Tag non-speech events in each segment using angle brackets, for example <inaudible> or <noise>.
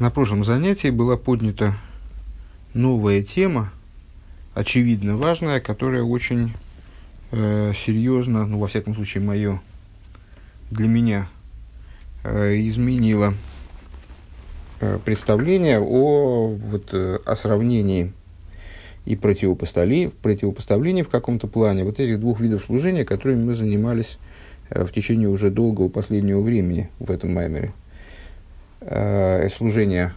На прошлом занятии была поднята новая тема, очевидно важная, которая очень э, серьезно, ну, во всяком случае, мое, для меня э, изменила э, представление о, вот, э, о сравнении и противопоставлении, противопоставлении в каком-то плане вот этих двух видов служения, которыми мы занимались э, в течение уже долгого последнего времени в этом маймере – э, служение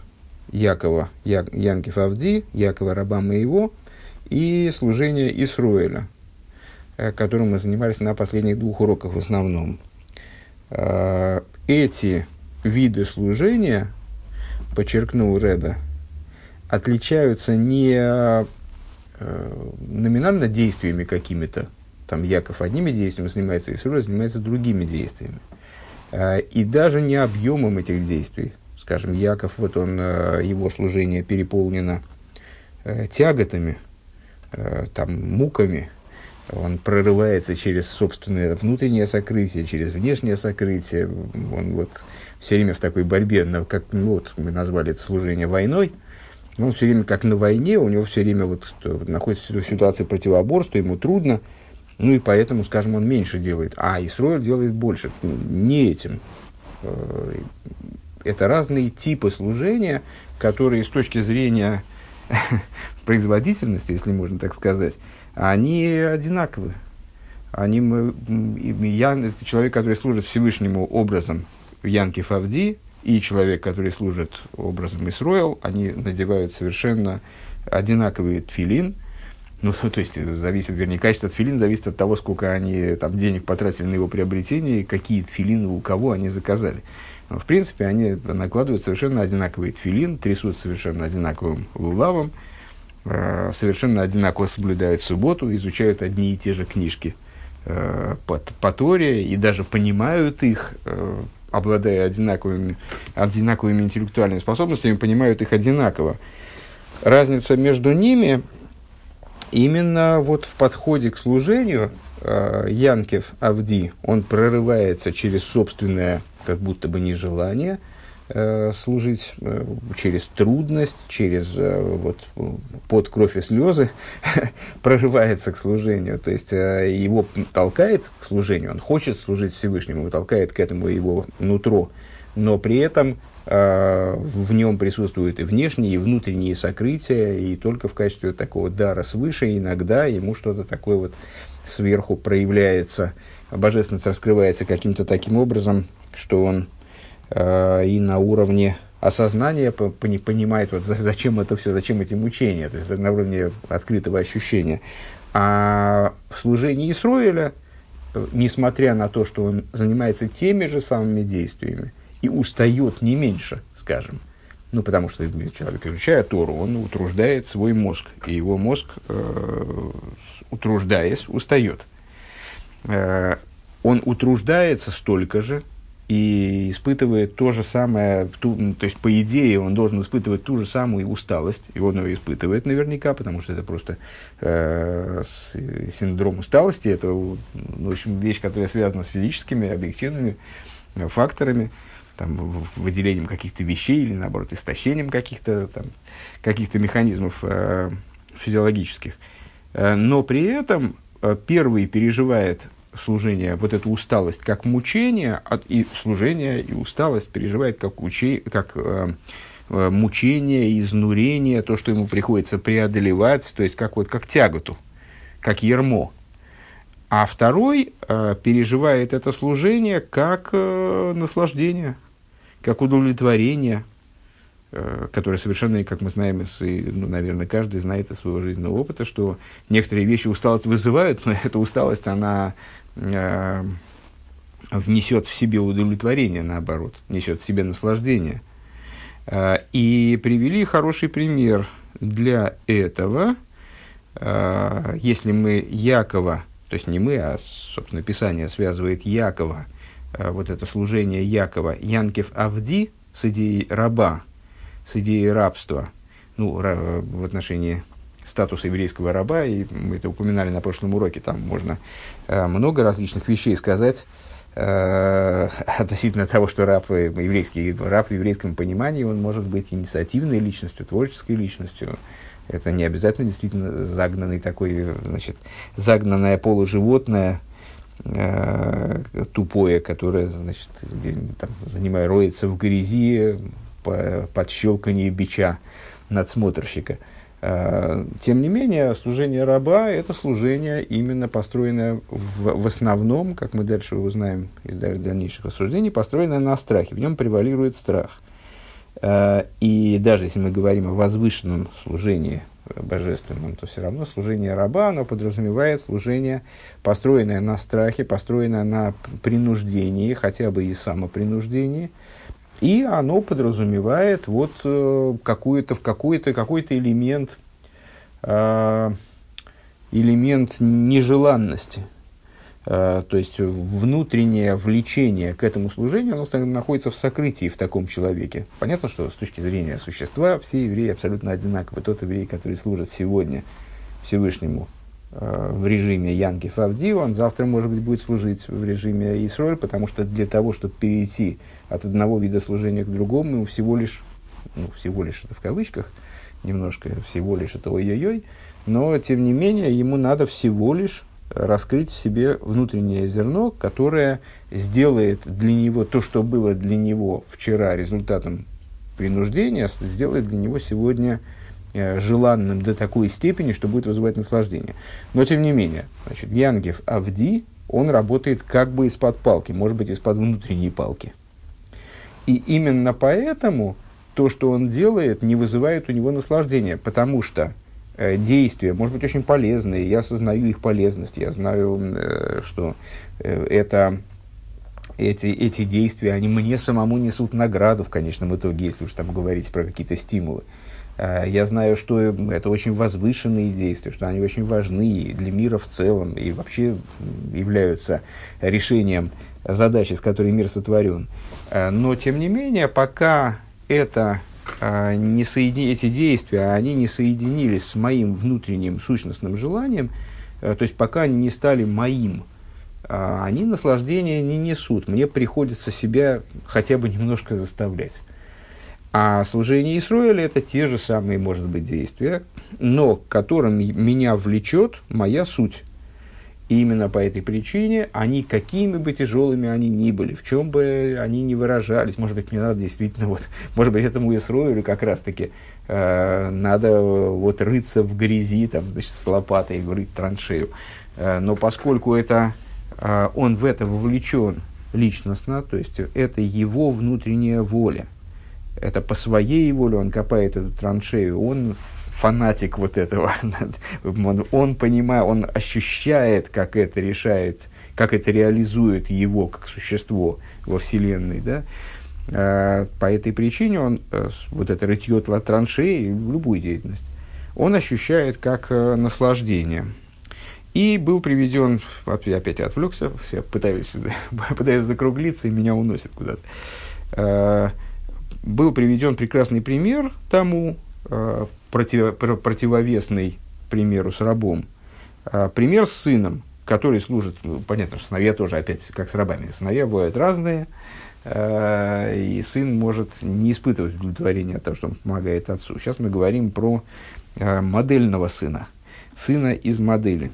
Якова, Я, Янкив Авди, Якова раба моего, и служение Исруэля, э, которым мы занимались на последних двух уроках в основном. Э, эти виды служения, подчеркнул Рэбе, отличаются не э, номинально действиями какими-то, там Яков одними действиями занимается, Исруэль занимается другими действиями. Э, и даже не объемом этих действий. Скажем, Яков, вот он, э, его служение переполнено э, тяготами, там, муками, он прорывается через собственное внутреннее сокрытие, через внешнее сокрытие. Он вот все время в такой борьбе, как ну, вот мы назвали это служение войной. Он все время как на войне, у него все время вот находится в ситуации противоборства, ему трудно. Ну и поэтому, скажем, он меньше делает. А Исроиль делает больше. Не этим. Э, это разные типы служения, которые с точки зрения <laughs> производительности, если можно так сказать, они одинаковы. Они, я, человек, который служит Всевышнему образом в Янке Фавди, и человек, который служит образом Исроил, они надевают совершенно одинаковый тфилин – ну, <laughs> то есть, зависит, вернее, качество тфилин зависит от того, сколько они там денег потратили на его приобретение, и какие тфилины у кого они заказали. В принципе, они накладывают совершенно одинаковый тфилин, трясут совершенно одинаковым лулавом, э, совершенно одинаково соблюдают субботу, изучают одни и те же книжки э, по, по Торе, и даже понимают их, э, обладая одинаковыми, одинаковыми интеллектуальными способностями, понимают их одинаково. Разница между ними именно вот в подходе к служению э, Янкев Авди, он прорывается через собственное, как будто бы нежелание э, служить, э, через трудность, через вот, под кровь и слезы <laughs> прорывается к служению. То есть его толкает к служению, он хочет служить Всевышнему, толкает к этому его нутро, но при этом в нем присутствуют и внешние, и внутренние сокрытия, и только в качестве такого дара свыше иногда ему что-то такое вот сверху проявляется, божественность раскрывается каким-то таким образом, что он э, и на уровне осознания понимает, вот зачем это все, зачем эти мучения, то есть на уровне открытого ощущения. А в служении Исроиля, э, несмотря на то, что он занимается теми же самыми действиями, и устает не меньше, скажем. Ну, потому что человек, изучая Тору, он утруждает свой мозг, и его мозг, э, утруждаясь, устает. Э, он утруждается столько же и испытывает то же самое, ту, ну, то есть, по идее, он должен испытывать ту же самую усталость, и он ее испытывает наверняка, потому что это просто э, синдром усталости, это, в общем, вещь, которая связана с физическими, объективными факторами там, выделением каких-то вещей или, наоборот, истощением каких-то, каких-то механизмов э, физиологических. Э, но при этом э, первый переживает служение, вот эту усталость как мучение, от, и служение и усталость переживает как, учи, как э, э, мучение, изнурение, то, что ему приходится преодолевать, то есть как, вот, как тяготу, как ермо. А второй э, переживает это служение как э, наслаждение, как удовлетворение, э, которое совершенно, как мы знаем, из, ну, наверное, каждый знает из своего жизненного опыта, что некоторые вещи усталость вызывают, <laughs> но эта усталость, она э, внесет в себе удовлетворение, наоборот, несет в себе наслаждение. Э, и привели хороший пример для этого, э, если мы Якова, то есть не мы, а, собственно, Писание связывает Якова – вот это служение Якова, Янкев Авди с идеей раба, с идеей рабства, ну, в отношении статуса еврейского раба, и мы это упоминали на прошлом уроке, там можно э, много различных вещей сказать, э, <laughs> относительно того, что раб, еврейский, раб в еврейском понимании, он может быть инициативной личностью, творческой личностью. Это не обязательно действительно загнанный такой, значит, загнанное полуживотное, э, тупое, которое, значит, там, занимая, роется в грязи по, под щелканье бича надсмотрщика. Э, тем не менее, служение раба – это служение, именно построенное в, в основном, как мы дальше узнаем из дальнейших рассуждений, построенное на страхе. В нем превалирует страх. Э, и даже если мы говорим о возвышенном служении божественном, то все равно служение раба, оно подразумевает служение, построенное на страхе, построенное на принуждении, хотя бы и самопринуждении – и оно подразумевает вот э, какой-то, в какой-то, какой-то элемент, э, элемент нежеланности. Э, то есть внутреннее влечение к этому служению, оно находится в сокрытии в таком человеке. Понятно, что с точки зрения существа все евреи абсолютно одинаковы. Тот еврей, который служит сегодня Всевышнему Э, в режиме Янки Фавди, он завтра, может быть, будет служить в режиме Исроль, потому что для того, чтобы перейти от одного вида служения к другому, ему всего лишь, ну, всего лишь это в кавычках, немножко всего лишь это ой-ой-ой, но, тем не менее, ему надо всего лишь раскрыть в себе внутреннее зерно, которое сделает для него то, что было для него вчера результатом принуждения, сделает для него сегодня Э, желанным до такой степени, что будет вызывать наслаждение. Но тем не менее, значит, Янгев Авди, он работает как бы из-под палки, может быть, из-под внутренней палки. И именно поэтому то, что он делает, не вызывает у него наслаждения, потому что действия, может быть, очень полезные, я осознаю их полезность, я знаю, э, что э, это эти, эти действия, они мне самому несут награду в конечном итоге, если уж там говорить про какие-то стимулы. Э, я знаю, что это очень возвышенные действия, что они очень важны для мира в целом и вообще являются решением задачи, с которой мир сотворен. Э, но, тем не менее, пока это э, не соедини... эти действия они не соединились с моим внутренним сущностным желанием, то есть пока они не стали моим, они наслаждения не несут. Мне приходится себя хотя бы немножко заставлять. А служение Исруэля – это те же самые, может быть, действия, но к которым меня влечет моя суть. И именно по этой причине они, какими бы тяжелыми они ни были, в чем бы они ни выражались, может быть, мне надо действительно, вот, <laughs> может быть, этому Исруэлю как раз-таки э, надо вот рыться в грязи, там, значит, с лопатой рыть траншею. Э, но поскольку это, э, он в это вовлечен личностно, то есть это его внутренняя воля – это по своей воле он копает эту траншею, он фанатик вот этого, он, он понимает, он ощущает, как это решает, как это реализует его как существо во Вселенной, да, а, по этой причине он, э, вот это рытье траншеи, любую деятельность, он ощущает как э, наслаждение. И был приведен, опять отвлекся, я пытаюсь, <laughs> пытаюсь закруглиться, и меня уносит куда-то. А, был приведен прекрасный пример тому, э, против, противовесный примеру с рабом. Э, пример с сыном, который служит, ну, понятно, что сыновья тоже опять как с рабами, сыновья бывают разные, э, и сын может не испытывать удовлетворения от того, что он помогает отцу. Сейчас мы говорим про модельного сына, сына из модели,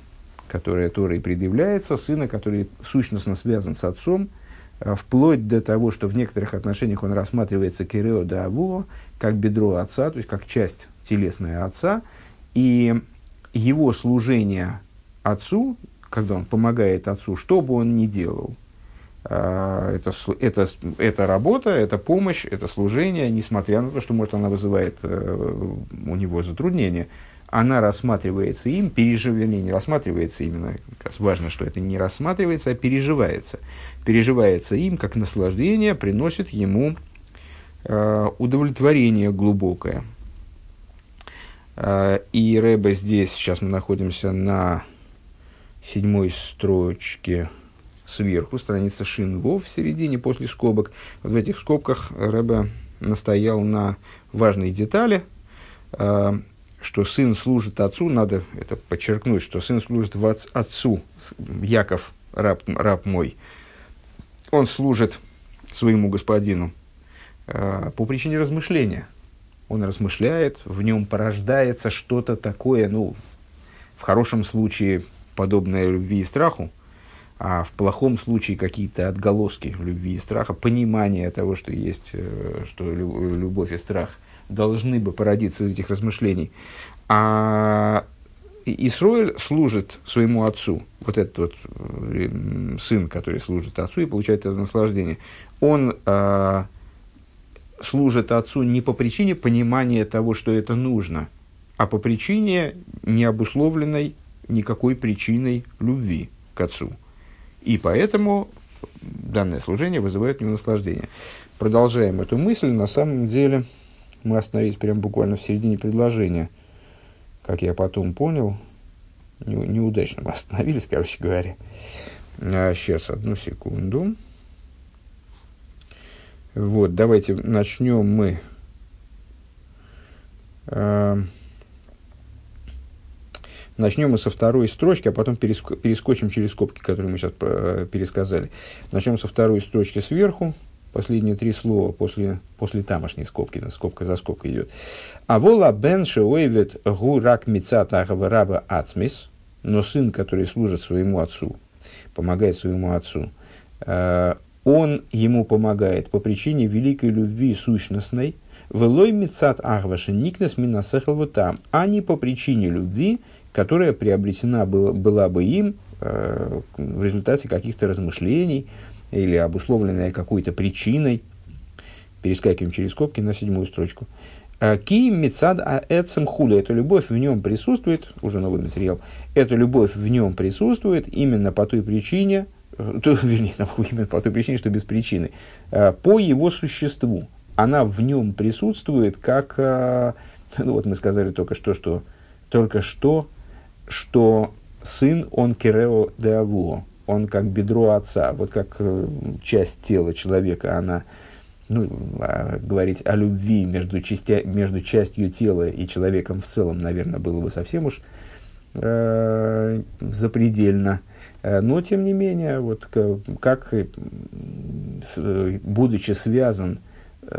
которая Торой предъявляется, сына, который сущностно связан с отцом – вплоть до того, что в некоторых отношениях он рассматривается кирео да аво, как бедро отца, то есть как часть телесная отца, и его служение отцу, когда он помогает отцу, что бы он ни делал, э, это, это, это работа, это помощь, это служение, несмотря на то, что, может, она вызывает э, у него затруднения, она рассматривается им, переживание не рассматривается именно, как раз важно, что это не рассматривается, а переживается. Переживается им как наслаждение, приносит ему э, удовлетворение глубокое. Э, и Рэбе здесь, сейчас мы находимся на седьмой строчке сверху, страница Шинвов в середине, после скобок. Вот в этих скобках Рэбе настоял на важной детали э, – что сын служит отцу, надо это подчеркнуть, что сын служит отцу, Яков, раб, раб мой, он служит своему господину э, по причине размышления. Он размышляет, в нем порождается что-то такое, ну, в хорошем случае подобное любви и страху, а в плохом случае какие-то отголоски любви и страха, понимание того, что есть, э, что любовь и страх должны бы породиться из этих размышлений. А Исроэль служит своему отцу, вот этот вот э, сын, который служит отцу и получает это наслаждение, он э, служит отцу не по причине понимания того, что это нужно, а по причине необусловленной никакой причиной любви к отцу. И поэтому данное служение вызывает у него наслаждение. Продолжаем эту мысль. На самом деле мы остановились прямо буквально в середине предложения – как я потом понял, не, неудачно мы остановились, короче говоря. А, сейчас, одну секунду. Вот, давайте начнем мы. Э, начнем мы со второй строчки, а потом переск- перескочим через скобки, которые мы сейчас э, пересказали. Начнем со второй строчки сверху последние три слова после, после тамошней скобки, скобка за скобкой идет. А вола бен шеойвет гурак мицат раба ацмис, но сын, который служит своему отцу, помогает своему отцу, э, он ему помогает по причине великой любви сущностной, велой мицат ахваши никнес минасехал там, а не по причине любви, которая приобретена была, была бы им э, в результате каких-то размышлений, или обусловленная какой-то причиной, перескакиваем через скобки на седьмую строчку. «А ки мецад аэцем хуля. Эта любовь в нем присутствует, уже новый материал, эта любовь в нем присутствует именно по той причине, э, то, <laughs> вернее, именно по той причине, что без причины, э, по его существу. Она в нем присутствует, как, э, <laughs> ну вот мы сказали только что, что только что, что сын он керео де авуо, он как бедро отца, вот как э, часть тела человека, она, ну, а, говорить о любви между, частя, между частью тела и человеком в целом, наверное, было бы совсем уж э, запредельно. Э, но, тем не менее, вот как, э, будучи связан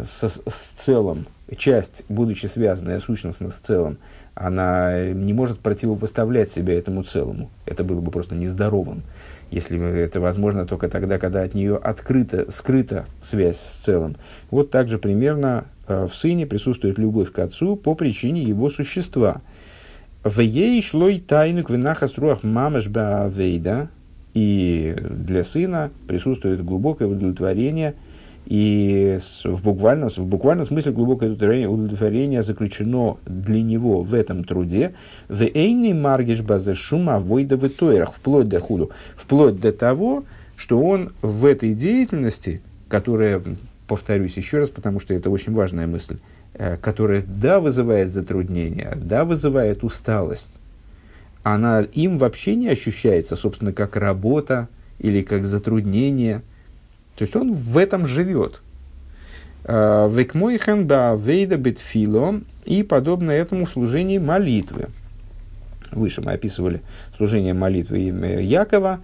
со, с целым, часть, будучи связанная сущностно с целым, она не может противопоставлять себя этому целому. Это было бы просто нездоровым если это возможно только тогда, когда от нее открыта, скрыта связь с целым. Вот также примерно э, в сыне присутствует любовь к отцу по причине его существа. В ей шлой тайну квинахас мамаш баавейда, и для сына присутствует глубокое удовлетворение – и в буквальном, в буквальном смысле глубокое удовлетворение заключено для него в этом труде. В эйни маргиш базе шума войда в тойрах, вплоть до худу, вплоть до того, что он в этой деятельности, которая, повторюсь еще раз, потому что это очень важная мысль, которая, да, вызывает затруднения, да, вызывает усталость, она им вообще не ощущается, собственно, как работа или как затруднение – то есть он в этом живет. А, Векмойхен да вейда битфило и подобно этому в служении молитвы. Выше мы описывали служение молитвы Якова,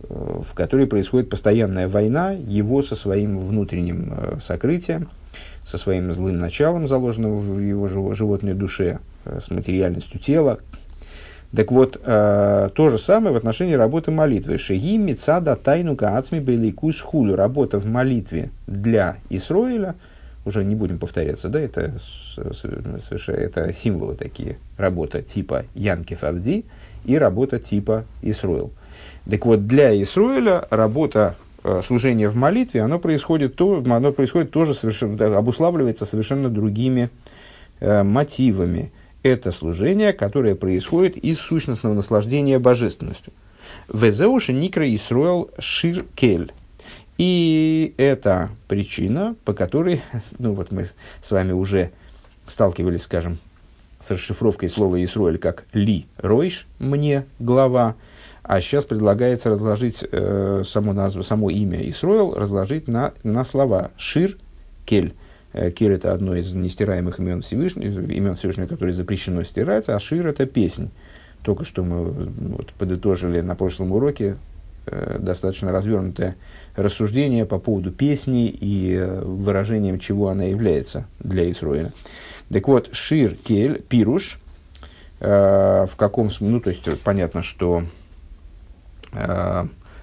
э, в которой происходит постоянная война его со своим внутренним э, сокрытием, со своим злым началом, заложенным в его животной душе, э, с материальностью тела, так вот, э, то же самое в отношении работы молитвы. Шеги мецада тайну каацми беликус хулю. Работа в молитве для Исроиля, уже не будем повторяться, да, это, совершенно, это символы такие. Работа типа Янки Фавди и работа типа Исроил. Так вот, для Исроиля работа э, служения в молитве, оно происходит, то, оно происходит тоже совершенно, обуславливается совершенно другими э, мотивами это служение, которое происходит из сущностного наслаждения божественностью. Везеуши Никра Исруэл Шир Кель. И это причина, по которой, <laughs> ну вот мы с вами уже сталкивались, скажем, с расшифровкой слова Исруэль как «ли ройш» – «мне глава», а сейчас предлагается разложить э, само, назву, само имя Исруэл, разложить на, на слова «шир», «кель», Э, Кир это одно из нестираемых имен Всевышнего, имен Всевышнего, которые запрещено стирать, а Шир это песнь. Только что мы вот, подытожили на прошлом уроке э, достаточно развернутое рассуждение по поводу песни и э, выражением, чего она является для Исроиля. Так вот, Шир Кель, Пируш, э, в каком смысле, ну, то есть, понятно, что э,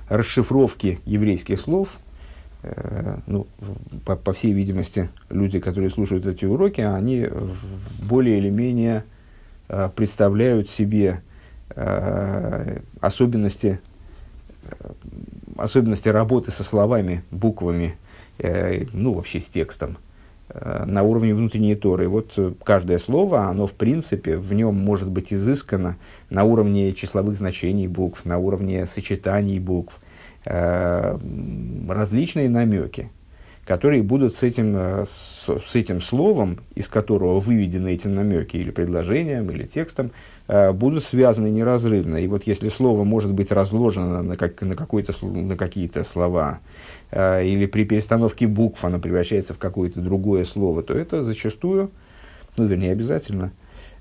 расшифровки еврейских слов, э, ну, по, по всей видимости, люди, которые слушают эти уроки, они более или менее э, представляют себе э, особенности, э, особенности работы со словами, буквами, э, ну, вообще с текстом. э, на уровне внутренней торы. Вот каждое слово, оно в принципе, в нем может быть изыскано на уровне числовых значений букв, на уровне сочетаний букв, э, различные намеки, которые будут с этим, э, с, этим словом, из которого выведены эти намеки или предложением, или текстом, Э, будут связаны неразрывно. И вот если слово может быть разложено на, как, на, на какие-то слова, э, или при перестановке букв оно превращается в какое-то другое слово, то это зачастую, ну, вернее, обязательно,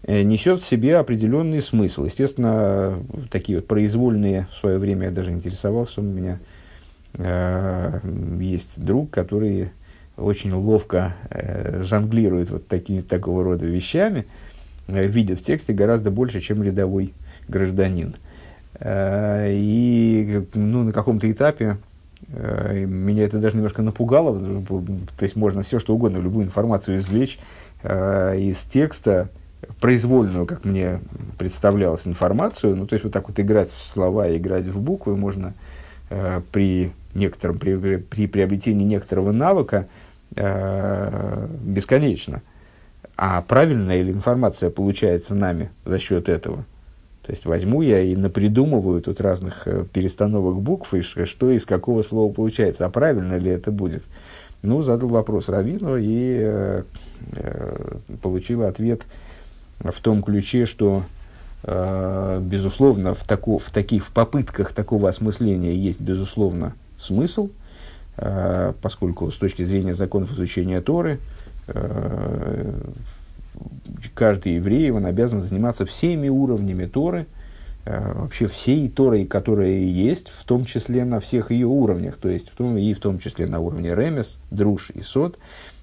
э, несет в себе определенный смысл. Естественно, такие вот произвольные, в свое время я даже интересовался, у меня э, есть друг, который очень ловко э, жонглирует вот такими, такого рода вещами, Э, видят в тексте гораздо больше, чем рядовой гражданин. Э, и ну, на каком-то этапе э, меня это даже немножко напугало, то есть можно все что угодно, любую информацию извлечь из текста, произвольную, как мне представлялась информацию, ну, то есть вот так вот играть в слова, играть в буквы можно при некотором, при, при приобретении некоторого навыка бесконечно. А правильная ли информация получается нами за счет этого? То есть возьму я и напридумываю тут разных э, перестановок букв, и что из какого слова получается. А правильно ли это будет? Ну, задал вопрос Равину и э, э, получил ответ в том ключе, что, э, безусловно, в, тако, в таких в попытках такого осмысления есть, безусловно, смысл, э, поскольку с точки зрения законов изучения Торы, Э, каждый еврей, он обязан заниматься всеми уровнями Торы, э, вообще всей Торой, которая есть, в том числе на всех ее уровнях, то есть в том, и в том числе на уровне ремес, друж и сот,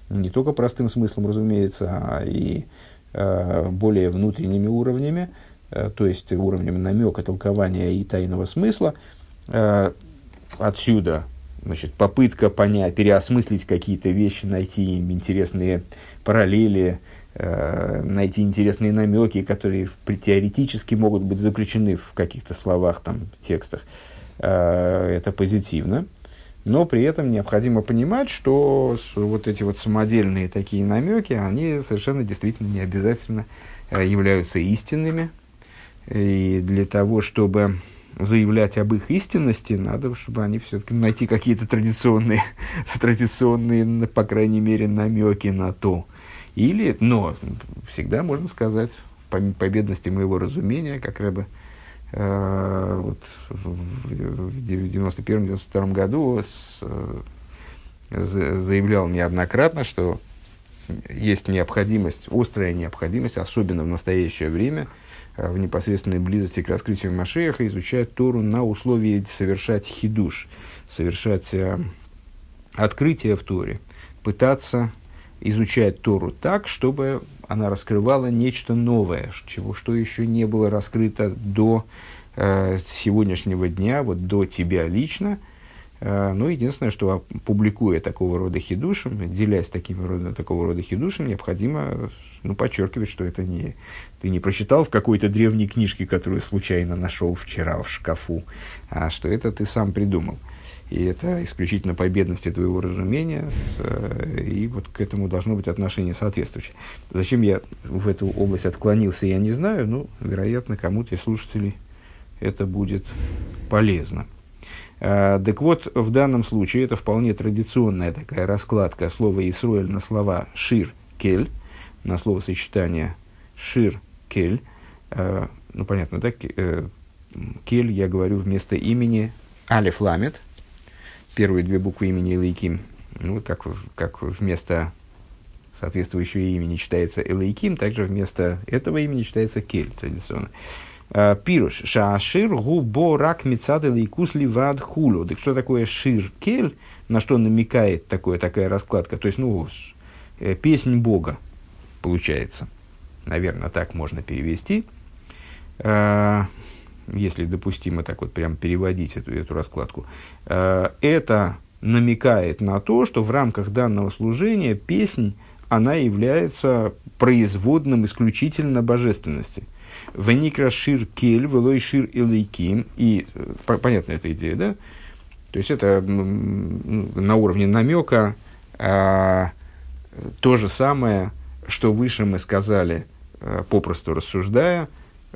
не только простым смыслом, разумеется, а и э, более внутренними уровнями, то есть уровнями намека, толкования и тайного смысла. Отсюда значит, попытка понять, переосмыслить какие-то вещи, найти им интересные параллели, э, найти интересные намеки, которые теоретически могут быть заключены в каких-то словах, там, текстах. Э, это позитивно. Но при этом необходимо понимать, что вот эти вот самодельные такие намеки, они совершенно действительно не обязательно э, являются истинными. И для того, чтобы заявлять об их истинности, надо, чтобы они все-таки найти какие-то традиционные, <laughs> традиционные, по крайней мере, намеки на то. Или, но всегда можно сказать, по, по бедности моего разумения, как бы э, вот, в 91-92 году с, э, заявлял неоднократно, что есть необходимость, острая необходимость, особенно в настоящее время – Э, в непосредственной близости к раскрытию Машеха, изучать Тору на условии совершать хидуш, совершать э, открытие в Торе, пытаться изучать Тору так, чтобы она раскрывала нечто новое, чего, что еще не было раскрыто до э, сегодняшнего дня, вот до тебя лично. Э, ну, единственное, что публикуя такого рода хидушем, делясь таким родом, такого рода хидушем, необходимо ну, подчеркивать, что это не ты не прочитал в какой-то древней книжке, которую случайно нашел вчера в шкафу, а что это ты сам придумал. И это исключительно по бедности твоего разумения, э, и вот к этому должно быть отношение соответствующее. Зачем я в эту область отклонился, я не знаю, но, вероятно, кому-то из слушателей это будет полезно. А, так вот, в данном случае это вполне традиционная такая раскладка слова «Исруэль» на слова «шир», «кель», на словосочетание «шир», кель. Э, ну, понятно, да? Э, кель я говорю вместо имени Алиф Ламет. Первые две буквы имени Элейким. Ну, как, как вместо соответствующего имени читается Элейким, также вместо этого имени читается Кель традиционно. Э, пируш, шашир губо рак мецады лейкус ливад хулю. Так что такое шир кель, на что намекает такое, такая раскладка? То есть, ну, э, песнь Бога, получается. Наверное, так можно перевести. Э, если допустимо так вот прям переводить эту, эту раскладку. Это намекает на то, что в рамках данного служения песнь, она является производным исключительно божественности – Веникра шир кель, велой шир илайким. И э, понятна эта идея, да? То есть это на уровне намека а, то же самое, что выше мы сказали, попросту рассуждая,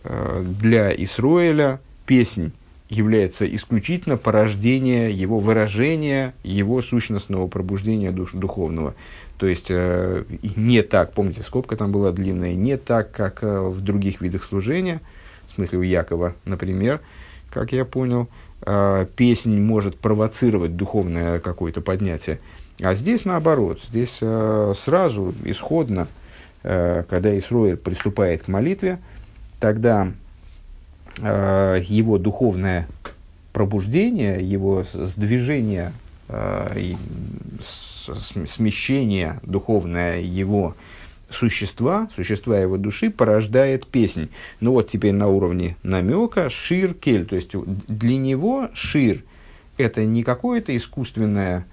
для Исроэля песнь является исключительно порождение его выражения, его сущностного пробуждения душ, духовного. То есть э, не так, помните, скобка там была длинная, не так, как э, в других видах служения, в смысле у Якова, например, как я понял, э, песнь может провоцировать духовное какое-то поднятие. А здесь наоборот, здесь э, сразу, исходно, когда Исроиль приступает к молитве, тогда э, его духовное пробуждение, его сдвижение э, смещение духовное его существа, существа его души, порождает песнь. Ну вот теперь на уровне намека шир кель, то есть для него шир это не какое-то искусственное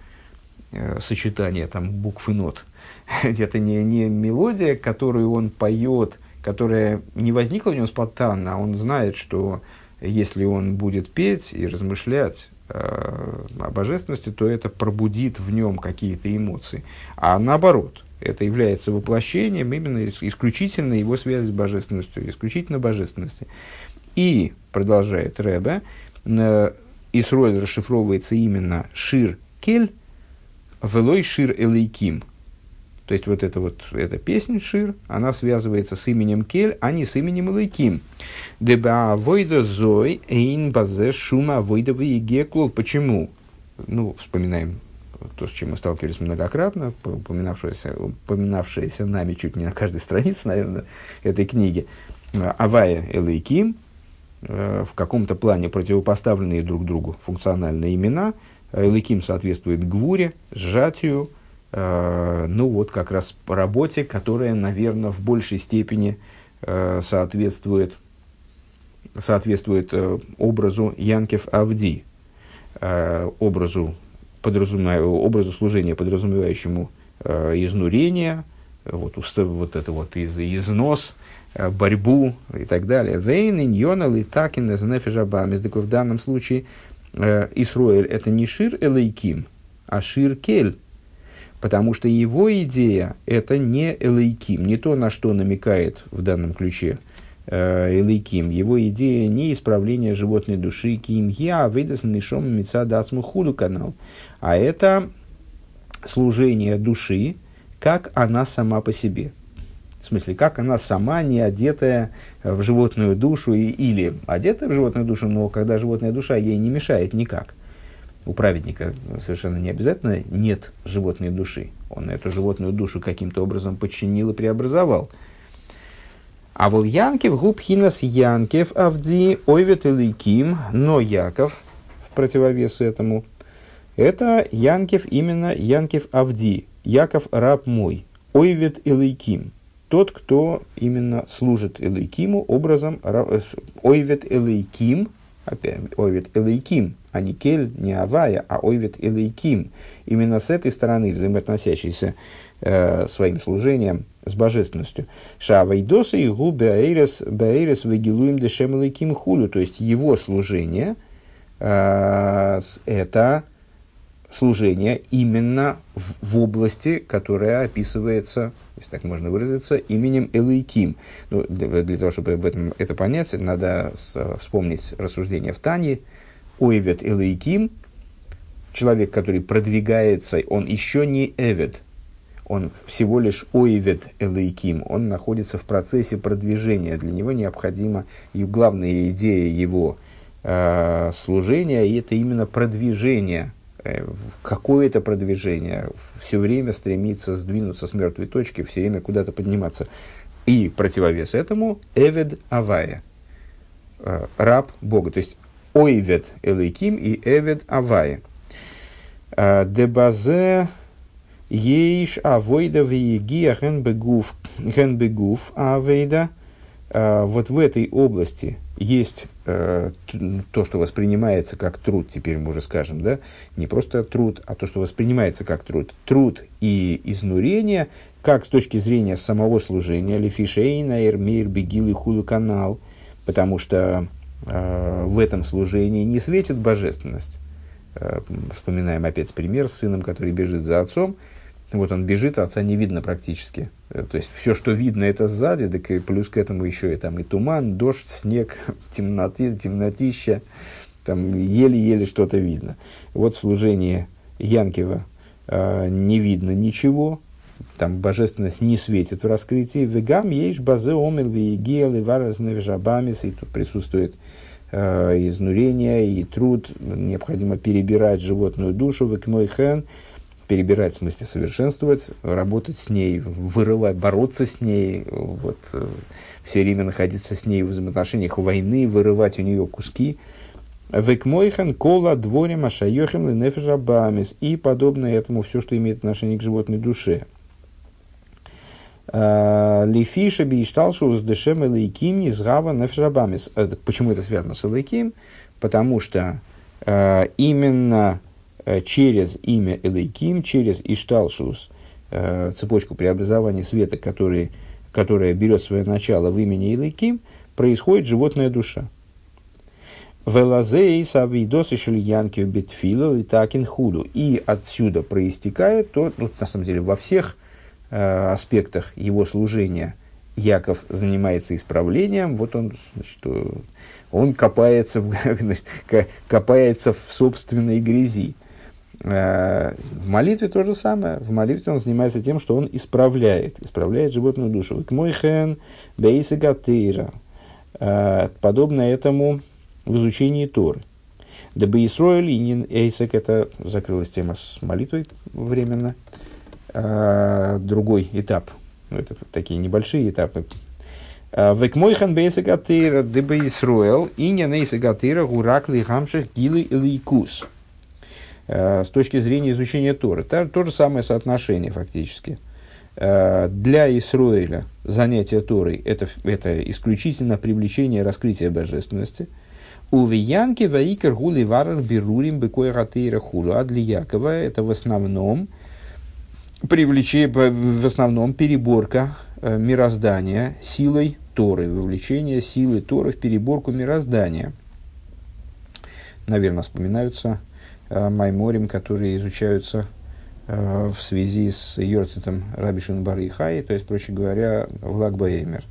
э, сочетание там букв и нот, <laughs> это не, не мелодия, которую он поет, которая не возникла в нем спонтанно, а он знает, что если он будет петь и размышлять Э, о божественности, то это пробудит в нем какие-то эмоции. А наоборот, это является воплощением именно исключительно его связи с божественностью, исключительно божественности. И, продолжает Рэбе, э, Исроэль расшифровывается именно Шир Кель, Велой Шир Элейким – то есть вот эта вот эта песня Шир, она связывается с именем Кель, а не с именем Лейким. Деба войда зой эйн базе шума войда геклол. Почему? Ну, вспоминаем то, с чем мы сталкивались многократно, упоминавшееся, упоминавшееся нами чуть не на каждой странице, наверное, этой книги. Авая Элейким, э, в каком-то плане противопоставленные друг другу функциональные имена. Элейким соответствует гвуре, сжатию, ну вот как раз по работе, которая, наверное, в большей степени э, соответствует, соответствует э, образу Янкев Авди, образу, образу служения, подразумевающему изнурение, вот, вот это вот из, износ, борьбу и так далее. Вейн, иньона, литакин, нефежабам. В данном случае Исруэль это не шир элейким, а шир кель, Потому что его идея – это не элейким, не то, на что намекает в данном ключе э, элейким. Его идея не исправление животной души ким я выдаст нишом мица дацму худу канал, а это служение души, как она сама по себе. В смысле, как она сама не одетая в животную душу и, или одетая в животную душу, но когда животная душа ей не мешает никак у праведника совершенно не обязательно нет животной души. Он эту животную душу каким-то образом подчинил и преобразовал. А вот Янкев, Губхинас Янкев, Авди, Ойвет Иликим, но Яков, в противовес этому, это Янкев именно Янкев Авди, Яков раб мой, Ойвет Иликим, тот, кто именно служит Иликиму образом, э, Ойвет Иликим, опять, Ойвет Иликим, а не кель, не авая, а ойвет элейким. Именно с этой стороны, взаимоотносящийся э, своим служением с божественностью. Шавайдоса и гу беэрес вегилуем дешем элейким хулю. То есть его служение э, это служение именно в, в области, которая описывается если так можно выразиться, именем Элейким. Ну, для, для того, чтобы в этом это понять, надо с, вспомнить рассуждение в Тане, Ойвет Элейким, человек, который продвигается, он еще не Эвет, он всего лишь Ойвет Элейким, он находится в процессе продвижения, для него необходима и главная идея его э, служения, и это именно продвижение, э, какое-то продвижение, все время стремиться сдвинуться с мертвой точки, все время куда-то подниматься. И противовес этому Эвед Авая – э, раб Бога. То есть ойвет элейким и эвед авае. Э, дебазе ейш авойда виегия хенбегуф хенбегуф авейда. Э, вот в этой области есть э, то, что воспринимается как труд, теперь мы уже скажем, да, не просто труд, а то, что воспринимается как труд. Труд и изнурение, как с точки зрения самого служения, лефишейна, эрмир, бегил и худу канал, потому что в этом служении не светит божественность. Э, вспоминаем опять пример с сыном, который бежит за отцом, вот он бежит, а отца не видно практически. Э, то есть все, что видно, это сзади, так и плюс к этому еще и, там, и туман, дождь, снег, <laughs> темноты, темнотища, там еле-еле что-то видно. Вот в служении Янкива э, не видно ничего, там божественность не светит в раскрытии. Вегам есть базе омел вегел и варас невежабамис, и тут присутствует э, изнурение и труд, необходимо перебирать животную душу, векмойхен, перебирать, в смысле совершенствовать, работать с ней, вырывать, бороться с ней, вот, э, все время находиться с ней в взаимоотношениях войны, вырывать у нее куски. Векмойхан кола дворе машайохем ленефежа бамис и подобное этому все, что имеет отношение к животной душе. Э, Лифиша бишталшу с дешем элейким низгава нефежа бамис. Э, почему это связано с элейким? Потому что именно Э, через имя Элейким, через Ишталшус, э, цепочку преобразования света, который, которая берет свое начало в имени Элейким, происходит животная душа. Велазей савидос и шельянки битфила и такин худу. И отсюда проистекает то, ну, на самом деле, во всех э, аспектах его служения Яков занимается исправлением, вот он, значит, он копается, <laughs> значит, копается в собственной грязи. Э, в молитве то же самое. В молитве он занимается тем, что он исправляет, исправляет животную душу. Кмойхен бейса гатейра. Э, подобно этому в изучении Торы. Да бы Исроэль и Эйсек, это закрылась тема с молитвой временно. Э, другой этап. Ну, это такие небольшие этапы. Векмойхан бейса гатейра, дебе Исроэл, и не нейса гатейра, гурак ли гамших гилы или икус. Э, с точки зрения изучения Торы. То, то же самое соотношение фактически. Э, для Исроиля занятие Торой это, это исключительно привлечение раскрытия божественности. У Виянки Ваикер Гули Варар Берурим Бекой Хулу. А для Якова это в основном привлечение, в основном переборка э, мироздания силой Торы, вовлечение силы Торы в переборку мироздания. Наверное, вспоминаются Э, майморим, которые изучаются э, в связи с Йорцитом Раби Шунбары и Хай, то есть, проще говоря, в Лагбаэмер,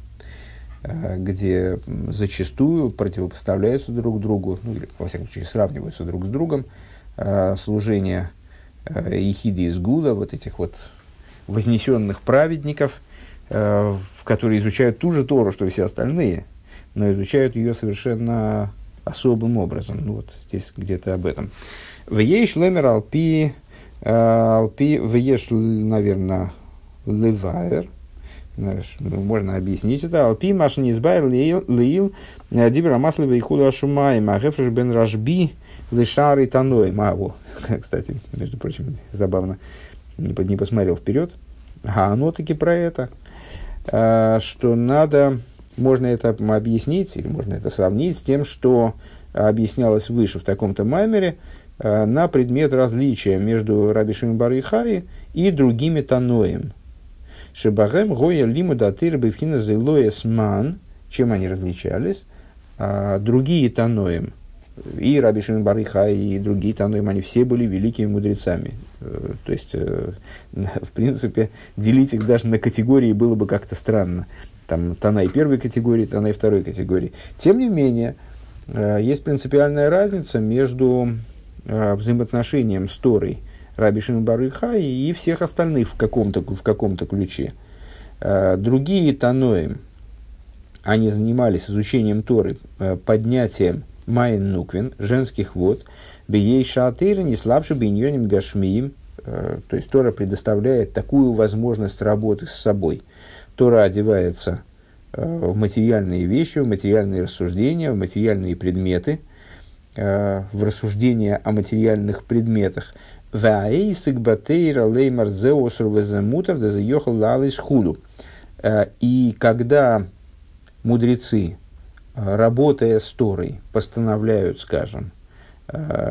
э, где зачастую противопоставляются друг другу, ну, или, во всяком случае, сравниваются друг с другом служение Ехиды из Гула, вот этих вот вознесенных праведников, в которые изучают ту же Тору, что и все остальные, но изучают ее совершенно особым образом. Ну, вот здесь где-то об этом. Вееш лемер алпи, э, алпи, вееш, наверное, левайер, ну, можно объяснить это. Алпи маш не избавил леил э, дибра маслива и худа шумай махефреш бен рашби лишары таной магу. <laughs> Кстати, между прочим, забавно, не, не посмотрел вперед. А оно таки про это, э, что надо, можно это объяснить, или можно это сравнить с тем, что объяснялось выше в таком-то маймере, Э, на предмет различия между Раби Шимбар и Хаи и другими Таноем. Шебахем гоя лиму датыр бифхина зелоесман, чем они различались, а другие Таноем, и Раби Шимон Барыха, и другие Таноим, они все были великими мудрецами. Э, то есть, э, <laughs> в принципе, делить их даже на категории было бы как-то странно. Там Танай первой категории, Танай второй категории. Тем не менее, есть принципиальная разница между э, взаимоотношениям с Торой Раби Барыха и всех остальных в каком-то, в каком-то ключе. Э, другие Таноим, они занимались изучением Торы, э, поднятием Майн Нуквин, женских вод, Бией Шатыр, не слабше Биньоним Гашмиим, э, то есть Тора предоставляет такую возможность работы с собой. Тора одевается в материальные вещи, в материальные рассуждения, в материальные предметы, в рассуждения о материальных предметах. И когда мудрецы, работая с Торой, постановляют, скажем,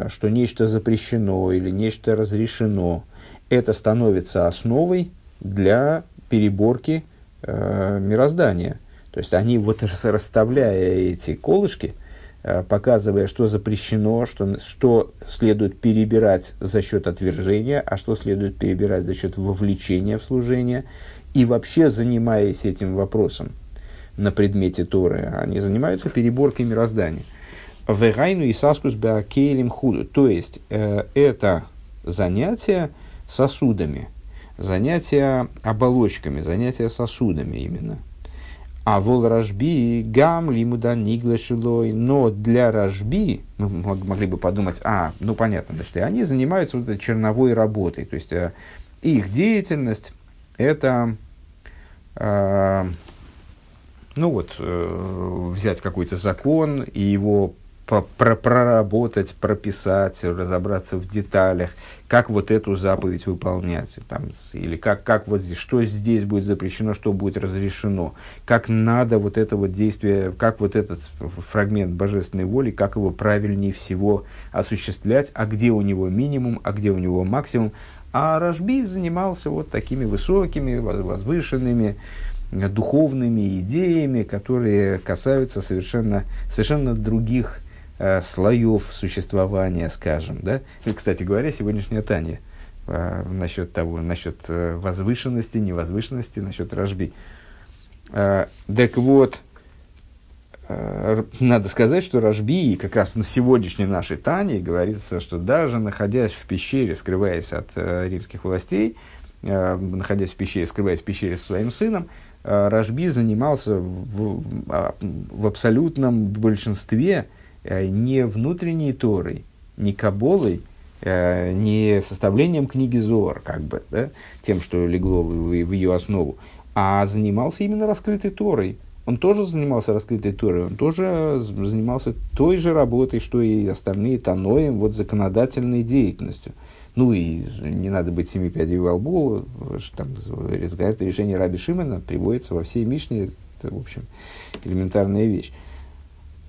что нечто запрещено или нечто разрешено, это становится основой для переборки э, мироздания. То есть они вот расставляя эти колышки, э, показывая, что запрещено, что, что следует перебирать за счет отвержения, а что следует перебирать за счет вовлечения в служение, и вообще занимаясь этим вопросом на предмете Торы, они занимаются переборкой мироздания. Вегайну и саскус беакейлем худу. То есть, э, это занятие сосудами, занятия оболочками, занятия сосудами именно. А вол рожби гам лимуда ниглашилой, но для рожби, мы могли бы подумать, а, ну понятно, значит, они занимаются вот этой черновой работой, то есть э, их деятельность это, э, ну вот, э, взять какой-то закон и его проработать, прописать, разобраться в деталях, как вот эту заповедь выполнять, там, или как, как вот здесь, что здесь будет запрещено, что будет разрешено, как надо вот это вот действие, как вот этот фрагмент божественной воли, как его правильнее всего осуществлять, а где у него минимум, а где у него максимум. А Рашби занимался вот такими высокими, возвышенными, духовными идеями, которые касаются совершенно, совершенно других э, слоев существования, скажем. Да? И, кстати говоря, сегодняшняя Таня э, насчет того, насчет э, возвышенности, невозвышенности, насчет рожби. Э, так вот, э, надо сказать, что Рожби, как раз на сегодняшней нашей Тане, говорится, что даже находясь в пещере, скрываясь от э, римских властей, э, находясь в пещере, скрываясь в пещере со своим сыном, э, Рожби занимался в, в, в абсолютном большинстве Э, не внутренней Торой, не Каболой, э, не составлением книги Зор, как бы, да, тем, что легло в, в ее основу, а занимался именно раскрытой Торой. Он тоже занимался раскрытой Торой, он тоже занимался той же работой, что и остальные Таноем, вот законодательной деятельностью. Ну и не надо быть семи пядей во лбу, там, это решение Раби Шимона приводится во всей Мишне, это, в общем, элементарная вещь.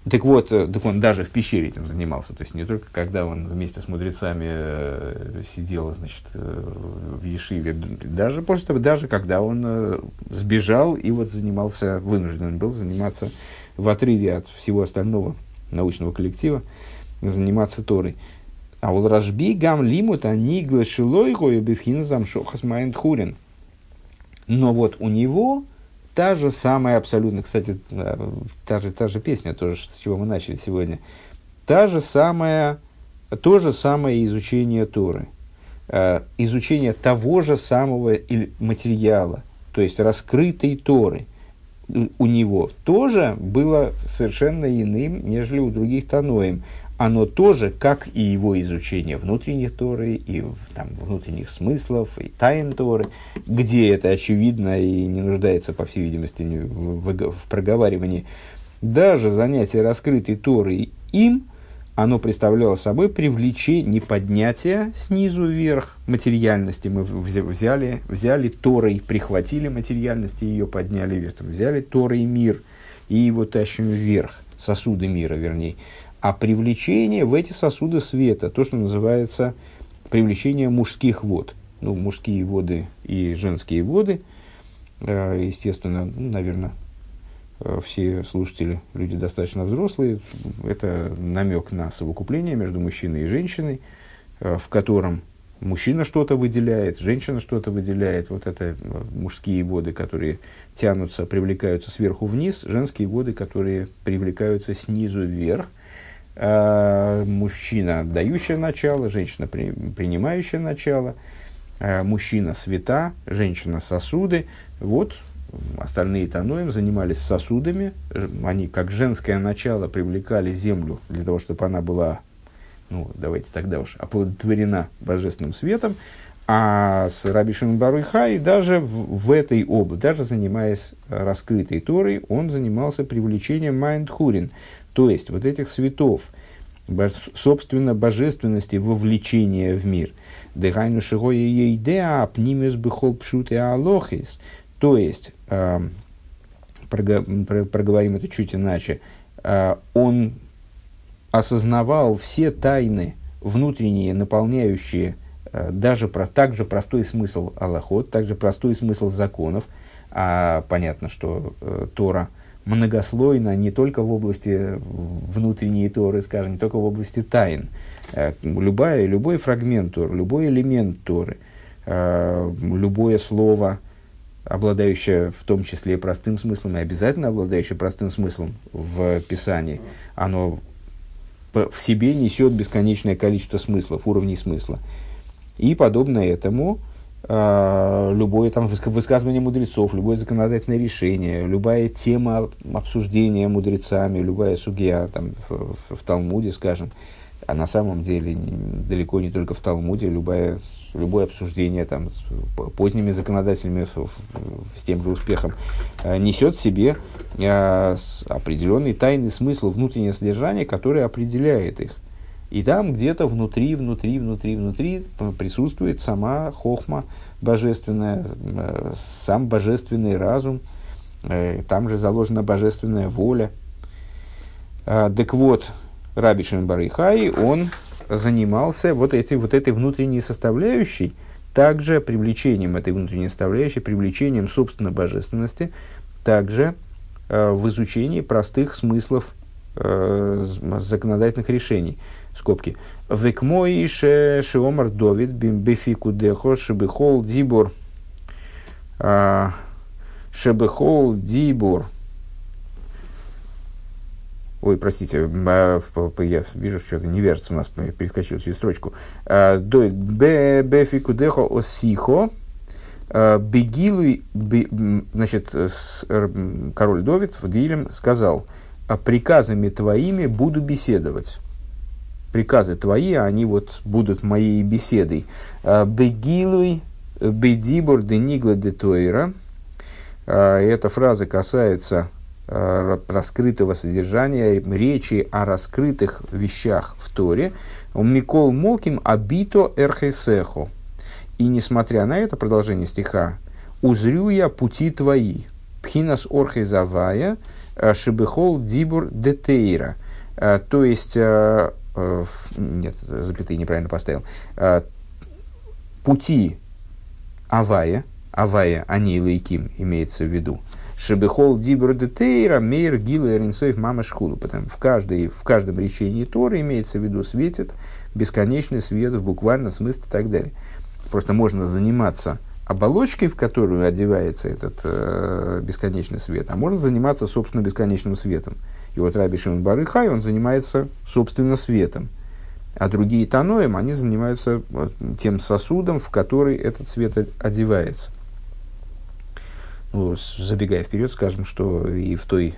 Так вот, э, так он даже в пещере этим занимался. То есть не только когда он вместе с мудрецами э, сидел значит, э, в Ешиве, даже после того, даже когда он сбежал и вот занимался, вынужден был заниматься в отрыве от всего остального научного коллектива, заниматься Торой. А у Ражби гам лимут они глашилой гою бифхин замшохас хурин. Но вот у него та же самая абсолютно, кстати, та же, та же песня, тоже, с чего мы начали сегодня, та же самая, то же самое изучение Торы, э, изучение того же самого материала, то есть раскрытой Торы, у него тоже было совершенно иным, нежели у других Таноим оно тоже, как и его изучение внутренних Торы, и там, внутренних смыслов, и тайн Торы, где это очевидно и не нуждается, по всей видимости, в, в, в проговаривании, даже занятие раскрытой Торы им, оно представляло собой привлечение, не поднятие снизу вверх материальности. Мы взяли, взяли Торой, прихватили материальности, ее подняли вверх. Взяли Торой мир и его тащим вверх, сосуды мира, вернее а привлечение в эти сосуды света, то, что называется привлечение мужских вод. Ну, мужские воды и женские воды, э, естественно, ну, наверное, э, все слушатели, люди достаточно взрослые, это намек на совокупление между мужчиной и женщиной, э, в котором мужчина что-то выделяет, женщина что-то выделяет. Вот это мужские воды, которые тянутся, привлекаются сверху вниз, женские воды, которые привлекаются снизу вверх – мужчина дающее начало, женщина при, принимающая начало, э, мужчина света, женщина сосуды. Вот остальные Таноим занимались сосудами, они как женское начало привлекали землю для того, чтобы она была, ну давайте тогда уж, оплодотворена божественным светом, А с Раби Барухай даже в, в этой области, даже занимаясь раскрытой Торой, он занимался привлечением Майндхурин, то есть вот этих светов, собственно, божественности вовлечения в мир. Дыхайну шигоя ейдеа пнимес бихол пшут и алохис. То есть, э, проговорим это чуть иначе, э, он осознавал все тайны внутренние, наполняющие э, даже про, также простой смысл Аллахот, также простой смысл законов. А понятно, что э, Тора многослойна не только в области внутренней Торы, скажем, не только в области тайн. Э, любая, любой фрагмент Торы, любой элемент Торы, э, любое слово, обладающее в том числе простым смыслом и обязательно обладающее простым смыслом в Писании, оно в себе несет бесконечное количество смыслов, уровней смысла. И подобно этому, любое там высказывание мудрецов, любое законодательное решение, любая тема обсуждения мудрецами, любая судья там, в, в, в Талмуде, скажем, а на самом деле далеко не только в Талмуде, любое, любое обсуждение там, с поздними законодателями с, с тем же успехом э, несет в себе э, определенный тайный смысл, внутреннее содержание, которое определяет их. И там где-то внутри, внутри, внутри, внутри присутствует сама хохма божественная, э, сам божественный разум, э, там же заложена божественная воля. Э, так вот, Раби Барихай, он занимался вот, этой, вот этой внутренней составляющей, также привлечением этой внутренней составляющей, привлечением собственной божественности, также э, в изучении простых смыслов законодательных решений. Скобки. Векмой ше шеомар довид бимбефику дехо шебехол дибор а, шебехол дибор Ой, простите, а, я вижу, что-то не вертится у нас, перескочил всю строчку. А, Бефику дехо осихо, бегилуй, значит, король Довид в Дилем сказал, приказами твоими буду беседовать. Приказы твои, они вот будут моей беседой. Бегилуй, бедибор денигла де тойра. Эта фраза касается Э, раскрытого содержания речи о раскрытых вещах в Торе. Микол Моким абито эрхесехо. И несмотря на это продолжение стиха, узрю я пути твои. Пхинас орхезавая э, шибехол дибур детейра. Э, то есть, нет, запятые неправильно поставил. Пути Авая, Авая, они Лейким имеется в виду, Шебехол дибр детейра мейр гила ринсоев мама шхулу. Потому в, каждой, в каждом речении Торы имеется в виду светит бесконечный свет в буквальном смысле и так далее. Просто можно заниматься оболочкой, в которую одевается этот э, бесконечный свет, а можно заниматься, собственно, бесконечным светом. И вот Раби Шимон Барыхай, он занимается, собственно, светом. А другие Таноем, они занимаются тем сосудом, в который этот свет одевается ну, забегая вперед, скажем, что и в той,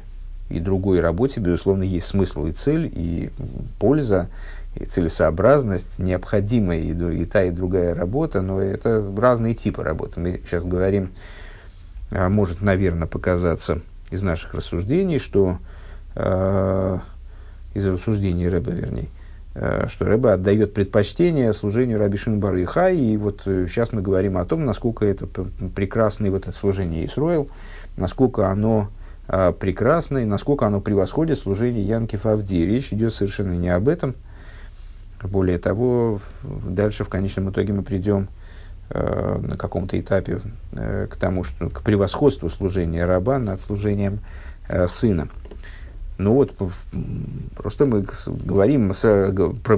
и другой работе, безусловно, есть смысл и цель, и польза, и целесообразность, необходимая и, и та, и другая работа, но это разные типы работы. Мы сейчас говорим, а, может, наверное, показаться из наших рассуждений, что из рассуждений Рэба, вернее, Э, что Рэба отдает предпочтение служению Раби Шинбар и вот э, сейчас мы говорим о том, насколько это прекрасное вот это служение Исруэл, насколько оно прекрасно и насколько оно превосходит служение Янки Фавди. Речь идет совершенно не об этом. Более того, дальше в конечном итоге мы придем э, на каком-то этапе э, к тому, что к превосходству служения раба над служением э, сына. Ну вот, просто мы говорим,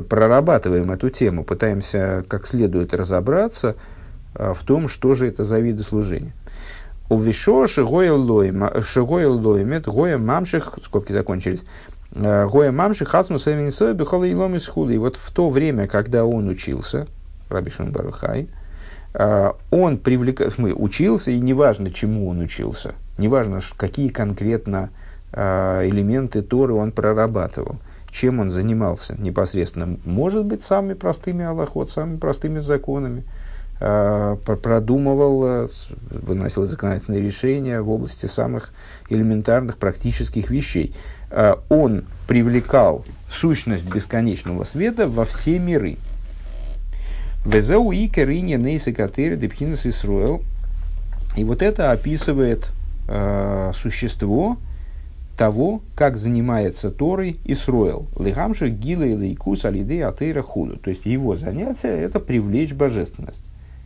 прорабатываем эту тему, пытаемся как следует разобраться а, в том, что же это за виды служения. У Вишо Шигоя Лоймет, Гоя Мамших, скобки закончились, а, Гоя Мамших, Хасму Савинисой, Бехала Илом из И вот в то время, когда он учился, Раби Барухай, а, он привлекал, мы учился, и неважно, чему он учился, неважно, какие конкретно элементы Торы он прорабатывал. Чем он занимался непосредственно? Может быть, самыми простыми аллахот, самыми простыми законами, э, продумывал, выносил законодательные решения в области самых элементарных практических вещей. Он привлекал сущность бесконечного света во все миры. Везеу и керине нейсы катери депхинес. И вот это описывает э, существо того, как занимается Торой Исруэл. Лихамши гила и лейкус алиды атейра худу. То есть его занятие – это привлечь божественность.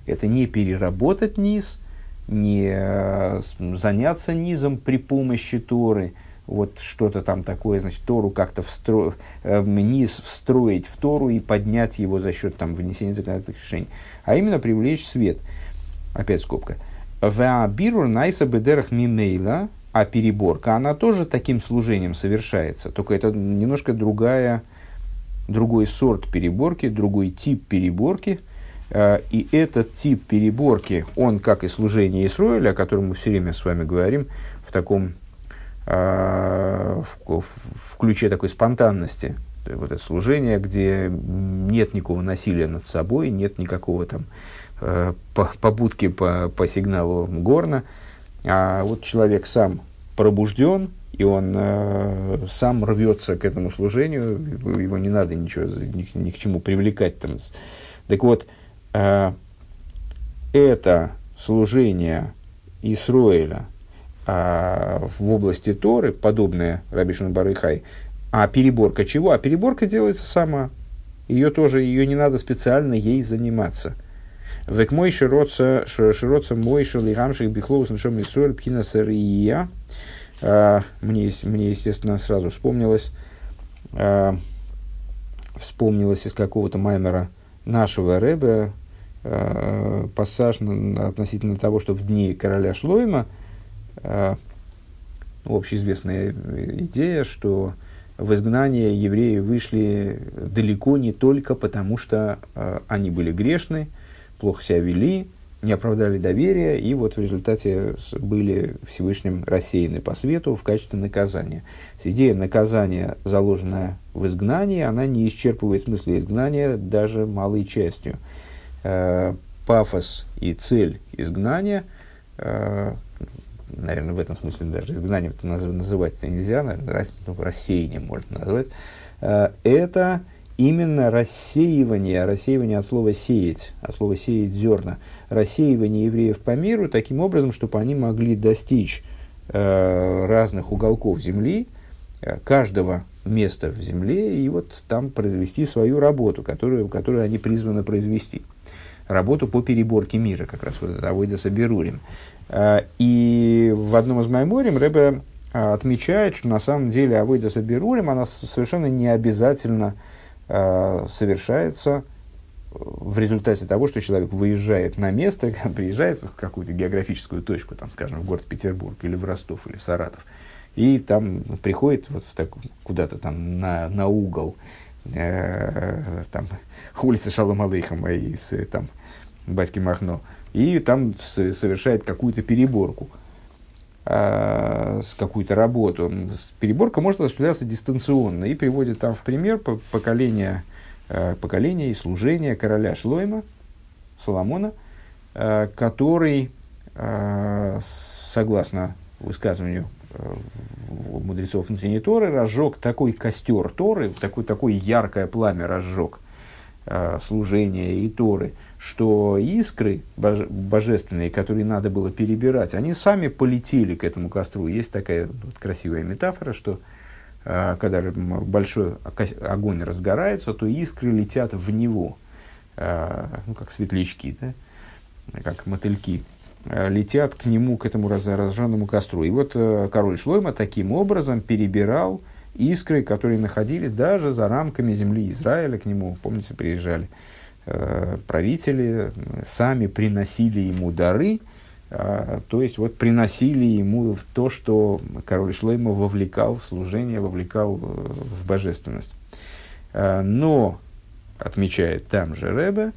Это не переработать низ, не э, заняться низом при помощи Торы – вот что-то там такое, значит, Тору как-то встро... э, низ встроить в Тору и поднять его за счет там, внесения законодательных решений, а именно привлечь свет. Опять скобка. Ваабирур найса бедерах мимейла, а переборка, она тоже таким служением совершается, только это немножко другая, другой сорт переборки, другой тип переборки, э, и этот тип переборки, он, как и служение Исроиля, о котором мы все время с вами говорим, в таком а, в, в ключе такой спонтанности. Вот это служение, где нет никакого насилия над собой, нет никакого там э, побудки по, по сигналу горна, а вот человек сам пробужден, и он э, сам рвется к этому служению, его не надо ничего, ни, ни к чему привлекать. Там. Так вот, э, это служение Исроэля – а, в области Торы, подобная Рабишину Барыхай, а переборка чего? А переборка делается сама. Ее тоже, ее не надо специально ей заниматься. Век мой широца, широца мой шалирамших бихлоус нашем Исуэль пхина сария. А, мне, мне, естественно, сразу вспомнилось, а, вспомнилось из какого-то маймера нашего Рэбе пассаж относительно того, что в дни короля Шлойма – э, общеизвестная идея, что в изгнание евреи вышли далеко не только потому, что э, они были грешны, плохо себя вели, не оправдали доверия, и вот в результате были Всевышним рассеяны по свету в качестве наказания. Идея наказания, заложенная в изгнании, она не исчерпывает смысл изгнания даже малой частью. Э, пафос и цель изгнания э, наверное, в этом смысле даже изгнанием называть нельзя, наверное, рассеянием можно назвать, э, это именно рассеивание, рассеивание от слова «сеять», от слова «сеять зерна», рассеивание евреев по миру таким образом, чтобы они могли достичь э, разных уголков земли, э, каждого места в земле, и вот там произвести свою работу, которую, которую они призваны произвести. Работу по переборке мира, как раз вот это Авойда Саберурим. Э, и в одном из Майморим Рэбе э, отмечает, что на самом деле Авойда Сабирурим, она совершенно не обязательно совершается в результате того, что человек выезжает на место, <laughs> приезжает в какую-то географическую точку, там, скажем, в город Петербург или в Ростов или в Саратов, и там приходит вот в так, куда-то там на, на угол э, там, улицы Шалом Алейхама и там, Баски Махно, и там совершает какую-то переборку, э, с какую-то работу. Переборка может осуществляться дистанционно и приводит там в пример поколение, э, поколение и служение короля Шлойма, Соломона, э, который, э, согласно высказыванию э, мудрецов внутренней Торы, разжег такой костер Торы, такой, такое яркое пламя разжег э, служения и Торы – что искры боже, божественные, которые надо было перебирать, они сами полетели к этому костру. Есть такая вот, красивая метафора, что э, когда большой огонь разгорается, то искры летят в него, э, ну, как светлячки, да? как мотыльки, э, летят к нему, к этому раз, разжженному костру. И вот э, король Шлойма таким образом перебирал искры, которые находились даже за рамками земли Израиля, к нему, помните, приезжали правители сами приносили ему дары, э, то есть вот приносили ему то, что король Шлейма вовлекал в служение, вовлекал в божественность. Э, но, отмечает там же Ребе,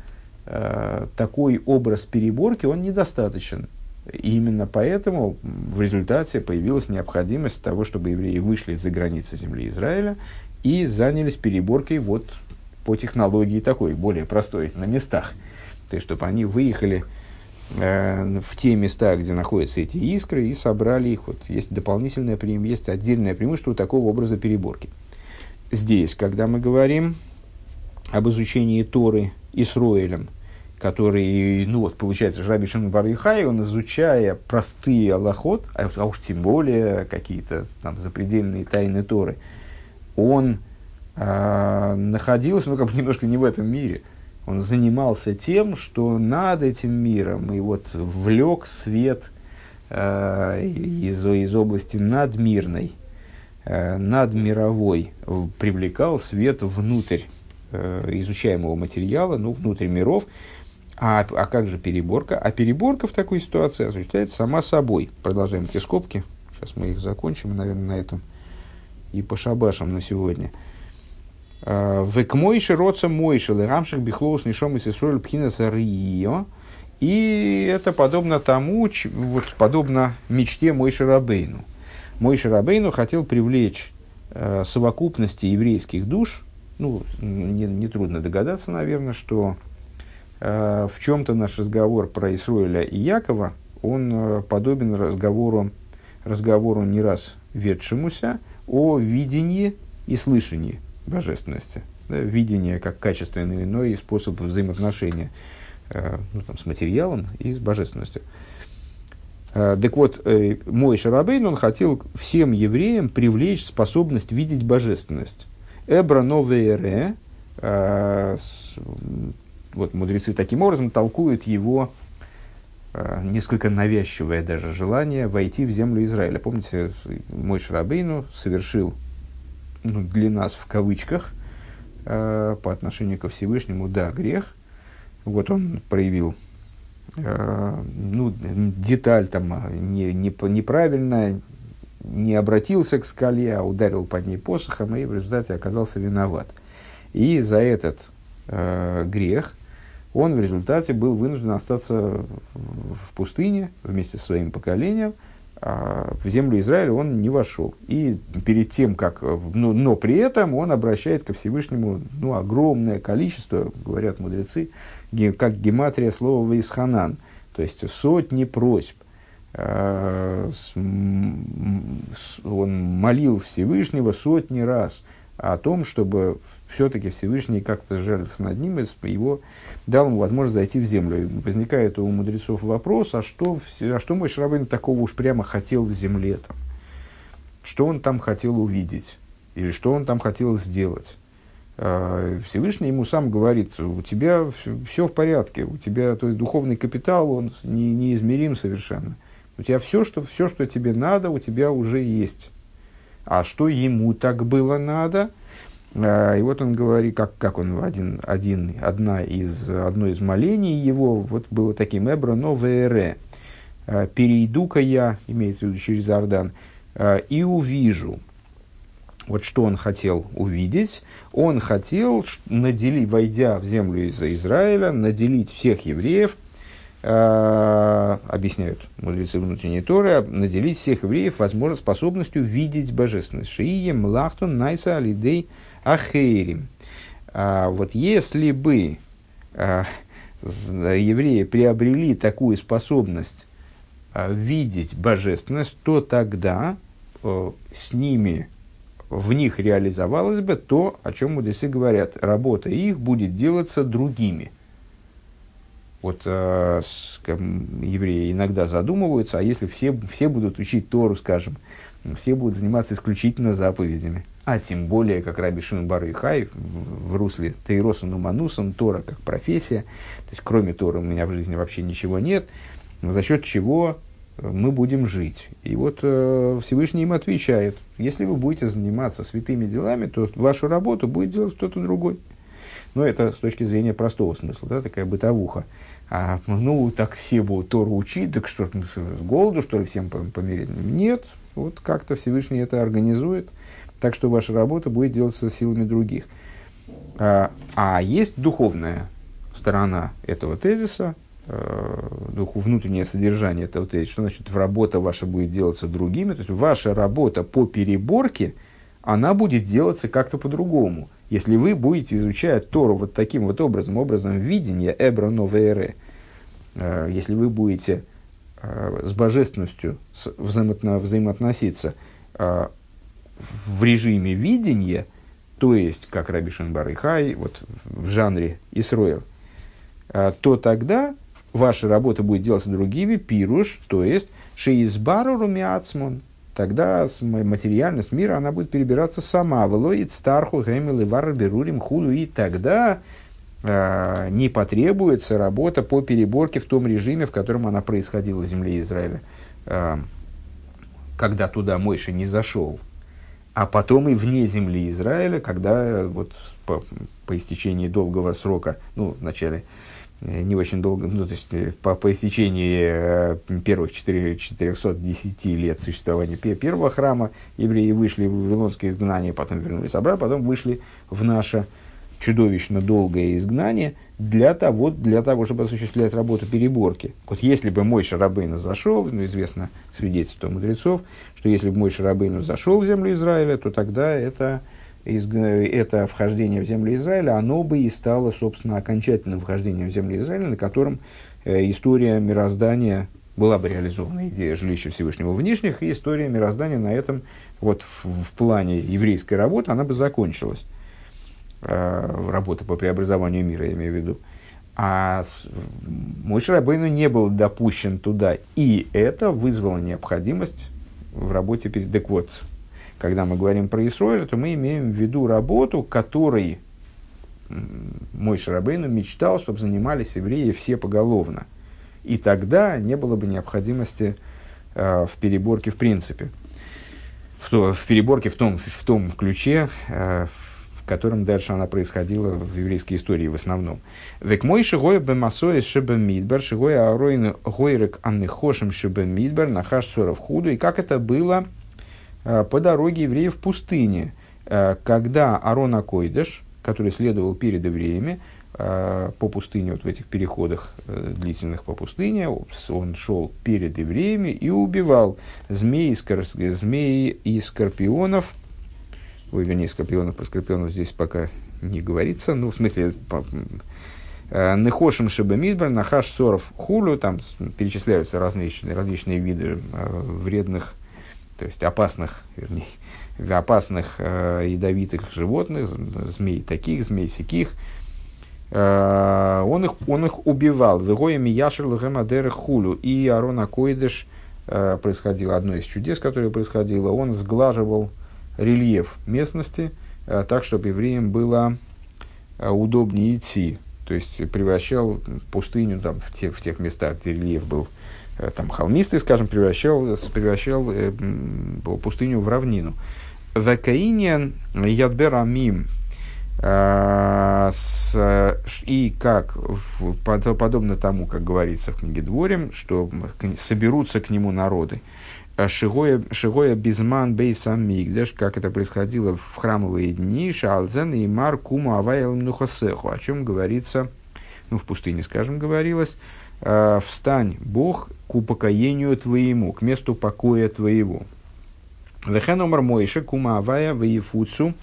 такой образ переборки, он недостаточен. И именно поэтому в результате появилась необходимость того, чтобы евреи вышли за границы земли Израиля и занялись переборкой вот по технологии такой, более простой, на местах. то есть чтобы они выехали э, в те места, где находятся эти искры, и собрали их. Вот есть дополнительное преимущество, есть отдельное преимущество такого образа переборки. Здесь, когда мы говорим об изучении Торы Исроэлем, который, ну вот, получается, Жаби Шимон Барихай, он, изучая простые аллахот, а, а уж тем более какие-то там запредельные тайны Торы, он находился, ну, как бы немножко не в этом мире, он занимался тем, что над этим миром, и вот влек свет э, из, из области надмирной, э, надмировой, привлекал свет внутрь изучаемого материала, ну, внутрь миров, а, а как же переборка? А переборка в такой ситуации осуществляется сама собой. Продолжаем эти скобки. Сейчас мы их закончим, наверное, на этом и пошабашим на сегодня. Век мойши роца мойши лерамших бихлоус нишом Исруэль пхинаса рио. И это подобно тому, вот подобно мечте Мойши Рабейну. Мойши Рабейну хотел привлечь э, совокупности еврейских душ. Ну, нетрудно не догадаться, наверное, что Э, в чем-то наш разговор про Исруэля и Якова, он э, подобен разговору, разговору не раз ведшемуся о видении и слышании божественности. Да, видение как качественный иной способ взаимоотношения э, ну, там, с материалом и с божественностью. Так вот, мой Шарабейн, он хотел всем евреям привлечь способность видеть божественность. Эбра новые вот мудрецы таким образом толкуют его э, несколько навязчивое даже желание войти в землю Израиля. Помните, мой Шарабейну совершил ну, для нас в кавычках э, по отношению ко Всевышнему, да, грех. Вот он проявил э, ну, деталь там а, не, не, неправильно, не обратился к скале, а ударил по ней посохом и в результате оказался виноват. И за этот э, грех он в результате был вынужден остаться в пустыне вместе со своим поколением, в землю Израиля он не вошел. И перед тем, как... Ну, но при этом он обращает ко Всевышнему ну, огромное количество, говорят мудрецы, как гематрия слова «вейсханан», то есть сотни просьб. А, он молил Всевышнего сотни раз о том, чтобы все-таки Всевышний как-то жалился над ним и его дал ему возможность зайти в землю. И возникает у мудрецов вопрос, а что, а что мой Шрабейн такого уж прямо хотел в земле там? Что он там хотел увидеть? Или что он там хотел сделать? А, Всевышний ему сам говорит, у тебя все в порядке, у тебя то духовный капитал, он не, неизмерим совершенно. У тебя все что, все, что тебе надо, у тебя уже есть. А что ему так было надо – а, и вот он говорит, как, как он один, один, одна из, одно из молений его вот было таким «Эбро новере». А, «Перейду-ка я», имеется в виду через Иордан, а, «и увижу». Вот что он хотел увидеть? Он хотел наделить, войдя в землю из Израиля, наделить всех евреев, объясняют мудрецы внутренней Торы, наделить всех евреев возможно способностью видеть божественность. Шиием лахтун найса алидей Ахейрим. А, вот если бы а, евреи приобрели такую способность а, видеть божественность, то тогда с ними, в них реализовалось бы то, о чем мудрецы говорят. Работа их будет делаться другими. Вот э, с, как, евреи иногда задумываются, а если все, все будут учить Тору, скажем, все будут заниматься исключительно заповедями а тем более, как Раби Шимон Бар и Хай, в русле Тейроса Нуманусан, Тора как профессия, то есть кроме Тора у меня в жизни вообще ничего нет, за счет чего мы будем жить. И вот э, Всевышний им отвечает, если вы будете заниматься святыми делами, то вашу работу будет делать кто-то другой. Но это с точки зрения простого смысла, да, такая бытовуха. А, ну, так все будут Тору учить, так что, с голоду, что ли, всем помереть? Нет, вот как-то Всевышний это организует – так что ваша работа будет делаться силами других. А, а есть духовная сторона этого тезиса, э, духу, внутреннее содержание этого тезиса, что значит работа ваша будет делаться другими, то есть ваша работа по переборке, она будет делаться как-то по-другому. Если вы будете изучать Тору вот таким вот образом, образом видения Эбро Новейре, э, если вы будете э, с божественностью взаимоотно, взаимоотноситься э, в режиме видения, то есть, как Раби Шенбар и Хай, вот в жанре Исроил, то тогда ваша работа будет делаться другими, пируш, то есть, шеизбару румиацмон, тогда материальность мира, она будет перебираться сама. Велоид старху гэмил и вар берурим худу. И тогда э, не потребуется работа по переборке в том режиме, в котором она происходила в земле Израиля. Э, когда туда Мойша не зашел. А потом и вне земли Израиля, когда вот по, по истечении долгого срока, ну, в начале Э, не очень долго, ну, то есть э, по, по истечении э, первых 4, 410 лет существования первого храма евреи вышли в Вавилонское изгнание, потом вернулись обратно, потом вышли в наше чудовищно долгое изгнание для того, для того чтобы осуществлять работу переборки. Вот если бы мой Шарабейну зашел, ну, известно свидетельство мудрецов, что если бы мой Шарабейну зашел в землю Израиля, то тогда это это вхождение в землю Израиля, оно бы и стало, собственно, окончательным вхождением в землю Израиля, на котором э, история мироздания была бы реализована, идея жилища Всевышнего в Нижних, и история мироздания на этом, вот в, в плане еврейской работы, она бы закончилась. Э, работа по преобразованию мира, я имею в виду. А мой Шарабейну не был допущен туда, и это вызвало необходимость в работе перед... Так вот, когда мы говорим про Исроиля, то мы имеем в виду работу, которой мой Шарабейну мечтал, чтобы занимались евреи все поголовно. И тогда не было бы необходимости э, в переборке в принципе. В, то, в переборке в том, в том ключе, э, в котором дальше она происходила в еврейской истории в основном. Век мой шигоя бемасоис шибамидбар, шигоя ароин гойрек аннехошем шибамидбар, нахаш соров худу. И как это было по дороге евреев в пустыне, э, когда Арона Койдыш, который следовал перед евреями, э, по пустыне, вот в этих переходах длительных по пустыне, он шел перед евреями и убивал змей, змеи и скорпионов. Ой, вернее, скорпионов, про скорпионов здесь пока не говорится. Ну, в смысле, Нехошим Шебамидбар, Нахаш Соров Хулю, там перечисляются различные, различные виды вредных то есть опасных, вернее, <laughs> опасных э, ядовитых животных, змей таких, змей сяких, э, он, их, он их убивал. Вегоями Яшер Лухемадер Хулю. И Арона Койдыш э, происходило, одно из чудес, которое происходило, он сглаживал рельеф местности э, так, чтобы евреям было э, удобнее идти. То есть превращал пустыню там, в, те, в тех местах, где рельеф был Э, там, холмистый, скажем, превращал, превращал э, пустыню в равнину. Векаиниан ядберамим э, и как, подобно тому, как говорится в книге Дворем, что соберутся к нему народы. Э, Шигоя, Шигоя Безман Бейсам Мигдаш, как это происходило в храмовые дни, Шалзен и Мар Кума Авайл Нухасеху, о чем говорится, ну, в пустыне, скажем, говорилось, «Встань, Бог, к упокоению твоему, к месту покоя твоего. Вехен омар Мойше кума авая ваефуцу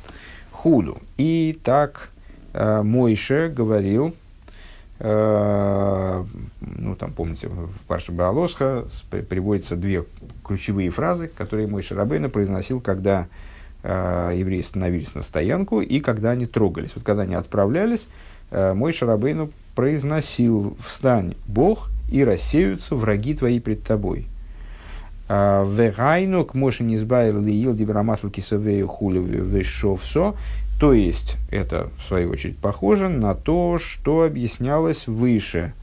худу. И так э, Мойше говорил, э, ну там помните, в Парше Баалосха приводятся две ключевые фразы, которые Мойше Рабейна произносил, когда евреи становились на стоянку и когда они трогались. Вот когда они отправлялись, э, Мойше Рабейну произносил «Встань, Бог, и рассеются враги твои пред тобой. А, Вегайну к Моше не избавил ли ил дибрамасл кисовею хулю вешовсо. То есть, это, в свою очередь, похоже на то, что объяснялось выше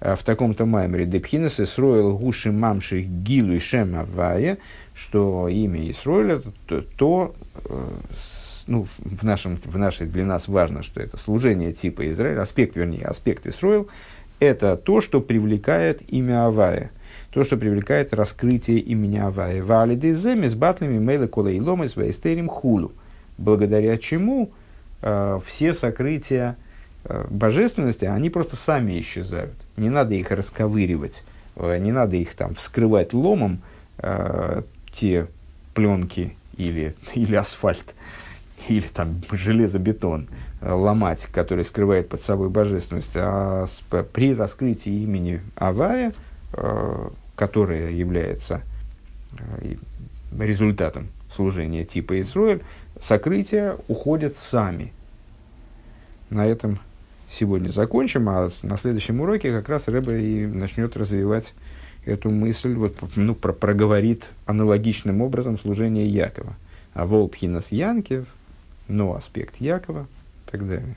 а, в таком-то маймере. Депхинес Исроил гуши мамши гилу и шем авая, что имя Исроиля то э, ну, в, нашем, в нашей для нас важно, что это служение типа Израиля, аспект, вернее, аспект Исроил – это то, что привлекает имя Авая, то, что привлекает раскрытие имени Авая. Валидеземи с батлами мейла колейлома с вейстерим хулу. Благодаря чему э, все сокрытия э, божественности, они просто сами исчезают. Не надо их расковыривать, э, не надо их там вскрывать ломом, э, те пленки или, <laughs> или асфальт, или там железобетон ломать, который скрывает под собой божественность, а при раскрытии имени Авая, которое является результатом служения типа Исруэль, сокрытия уходят сами. На этом сегодня закончим, а на следующем уроке как раз Рэба и начнет развивать эту мысль, вот, ну, про, проговорит аналогичным образом служение Якова. А волпхинас Янкев, но аспект Якова и так далее.